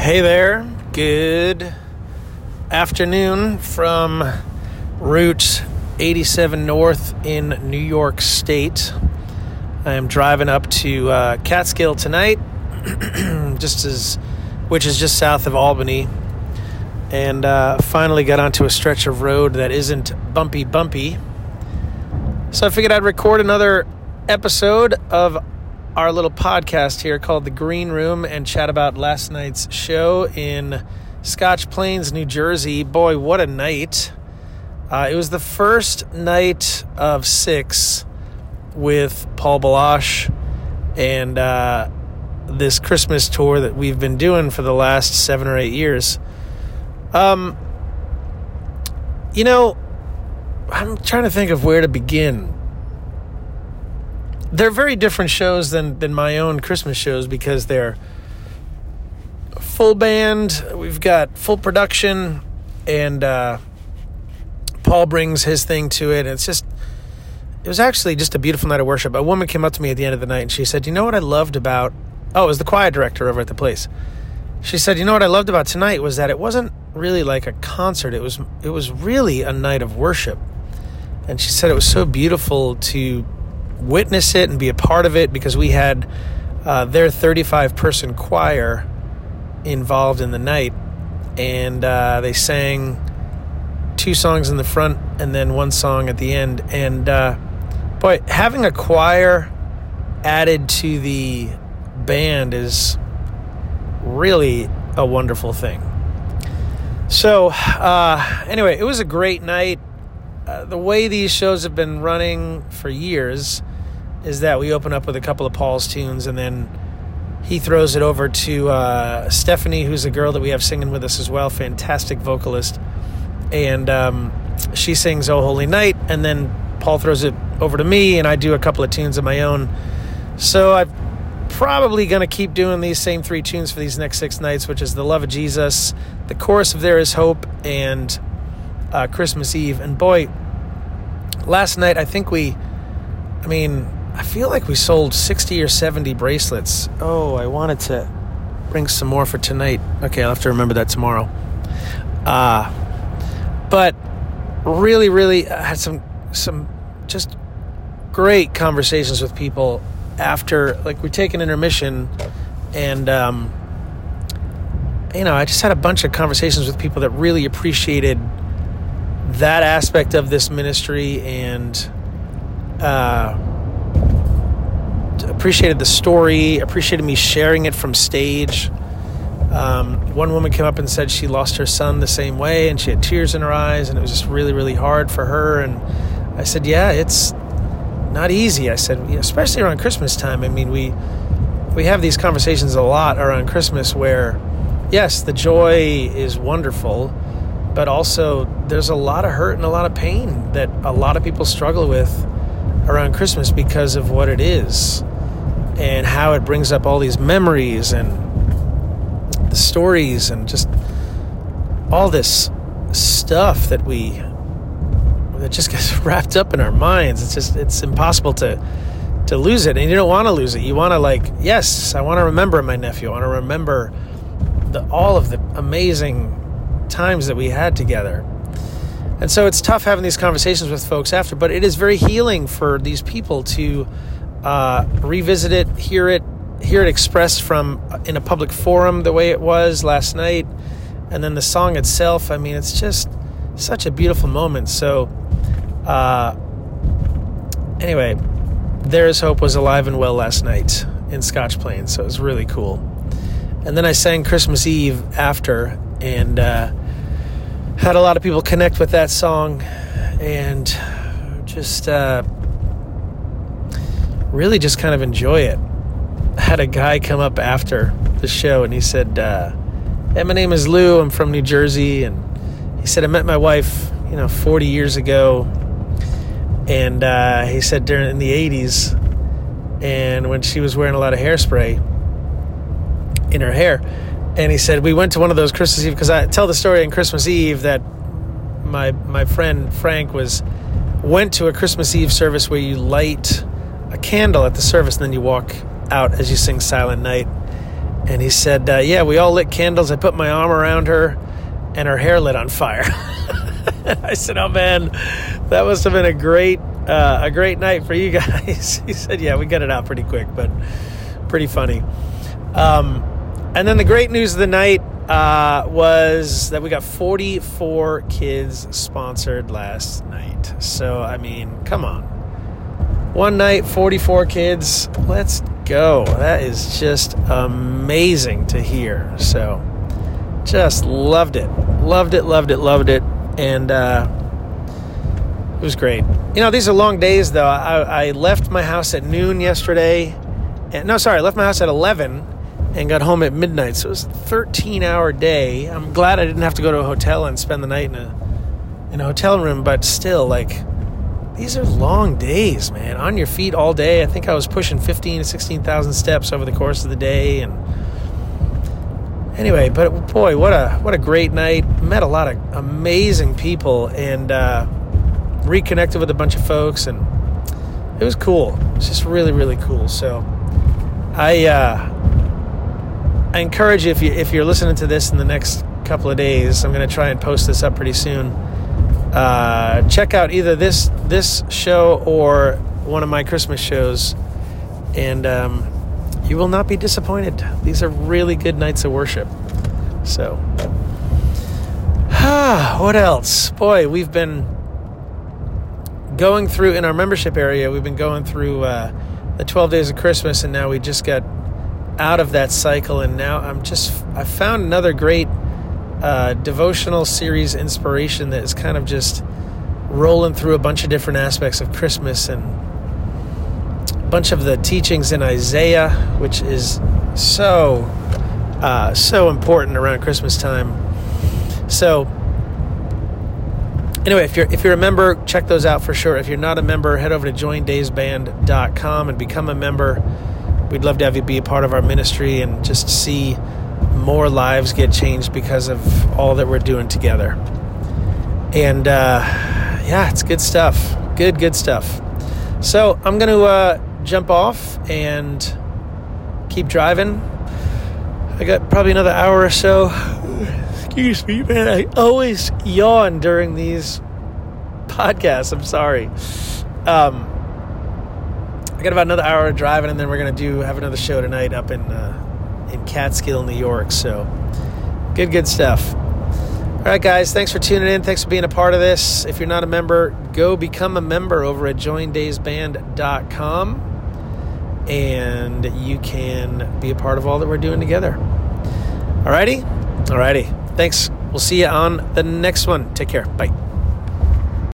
Hey there. Good afternoon from Route 87 North in New York State. I am driving up to uh, Catskill tonight, just as, which is just south of Albany, and uh, finally got onto a stretch of road that isn't bumpy, bumpy. So I figured I'd record another episode of our little podcast here called The Green Room and chat about last night's show in Scotch Plains, New Jersey. Boy, what a night! Uh, it was the first night of six with Paul Baloche and uh, this Christmas tour that we've been doing for the last seven or eight years. Um, you know, I'm trying to think of where to begin they're very different shows than than my own Christmas shows because they're full band. We've got full production, and uh, Paul brings his thing to it. It's just it was actually just a beautiful night of worship. A woman came up to me at the end of the night and she said, "You know what I loved about oh, it was the choir director over at the place." She said, "You know what I loved about tonight was that it wasn't really like a concert. It was it was really a night of worship." And she said it was so beautiful to witness it and be a part of it because we had uh, their 35 person choir involved in the night. And uh, they sang two songs in the front and then one song at the end. And uh, boy, having a choir added to the band is really a wonderful thing. So, uh, anyway, it was a great night. Uh, the way these shows have been running for years, is that we open up with a couple of Paul's tunes and then he throws it over to uh, Stephanie, who's a girl that we have singing with us as well, fantastic vocalist. And um, she sings Oh Holy Night, and then Paul throws it over to me, and I do a couple of tunes of my own. So I'm probably going to keep doing these same three tunes for these next six nights, which is The Love of Jesus, the chorus of There Is Hope, and uh, Christmas Eve. And boy, last night I think we, I mean, I feel like we sold 60 or 70 bracelets. Oh, I wanted to bring some more for tonight. Okay, I'll have to remember that tomorrow. Uh, but really, really I had some some just great conversations with people after like we take an intermission and um, you know i just had a bunch of conversations with people that really appreciated that aspect of this ministry and uh, appreciated the story, appreciated me sharing it from stage. Um, one woman came up and said she lost her son the same way, and she had tears in her eyes, and it was just really, really hard for her. And I said, "Yeah, it's not easy." I said, especially around Christmas time. I mean, we we have these conversations a lot around Christmas, where yes, the joy is wonderful, but also there's a lot of hurt and a lot of pain that a lot of people struggle with around Christmas because of what it is and how it brings up all these memories and the stories and just all this stuff that we that just gets wrapped up in our minds. It's just it's impossible to to lose it, and you don't want to lose it. You want to like, yes, I want to remember my nephew. I want to remember the all of the amazing times that we had together. And so it's tough having these conversations with folks after, but it is very healing for these people to uh, revisit it, hear it, hear it expressed from uh, in a public forum the way it was last night, and then the song itself. I mean, it's just such a beautiful moment. So, uh, anyway, "There's Hope" was alive and well last night in Scotch Plains, so it was really cool. And then I sang Christmas Eve after, and uh, had a lot of people connect with that song, and just uh, really just kind of enjoy it. I had a guy come up after the show and he said, uh, Hey, my name is Lou. I'm from New Jersey. And he said, I met my wife, you know, 40 years ago. And uh, he said, during in the 80s, and when she was wearing a lot of hairspray in her hair. And he said, We went to one of those Christmas Eve, because I tell the story on Christmas Eve that my, my friend Frank was went to a Christmas Eve service where you light a candle at the service, and then you walk out as you sing Silent Night. And he said, uh, Yeah, we all lit candles. I put my arm around her, and her hair lit on fire. I said, "Oh man, that must have been a great uh, a great night for you guys." he said, "Yeah, we got it out pretty quick, but pretty funny." Um, and then the great news of the night uh, was that we got 44 kids sponsored last night. So I mean, come on, one night, 44 kids. Let's go. That is just amazing to hear. So just loved it, loved it, loved it, loved it and uh, it was great. You know, these are long days though. I, I left my house at noon yesterday. And, no, sorry, I left my house at 11 and got home at midnight. So it was a 13 hour day. I'm glad I didn't have to go to a hotel and spend the night in a in a hotel room, but still, like, these are long days, man. On your feet all day. I think I was pushing 15 to 16,000 steps over the course of the day, and anyway, but boy, what a what a great night. Met a lot of amazing people and uh, reconnected with a bunch of folks, and it was cool. It's just really really cool. So I uh, I encourage you if you if you're listening to this in the next couple of days, I'm going to try and post this up pretty soon. Uh, check out either this this show or one of my Christmas shows, and. Um, you will not be disappointed. These are really good nights of worship. So, ah, what else? Boy, we've been going through in our membership area. We've been going through uh, the 12 days of Christmas, and now we just got out of that cycle. And now I'm just I found another great uh, devotional series inspiration that is kind of just rolling through a bunch of different aspects of Christmas and a bunch of the teachings in Isaiah, which is so uh, so important around Christmas time. So anyway, if you're if you're a member, check those out for sure. If you're not a member, head over to joindavesband.com and become a member. We'd love to have you be a part of our ministry and just see more lives get changed because of all that we're doing together. And uh, yeah, it's good stuff. Good, good stuff. So I'm going to uh, jump off and keep driving. I got probably another hour or so. Excuse me, man. I always yawn during these podcasts. I'm sorry. Um, I got about another hour of driving, and then we're gonna do have another show tonight up in uh, in Catskill, New York. So, good, good stuff. All right, guys, thanks for tuning in. Thanks for being a part of this. If you're not a member, go become a member over at joindavesband.com and you can be a part of all that we're doing together. All righty? All righty. Thanks. We'll see you on the next one. Take care. Bye.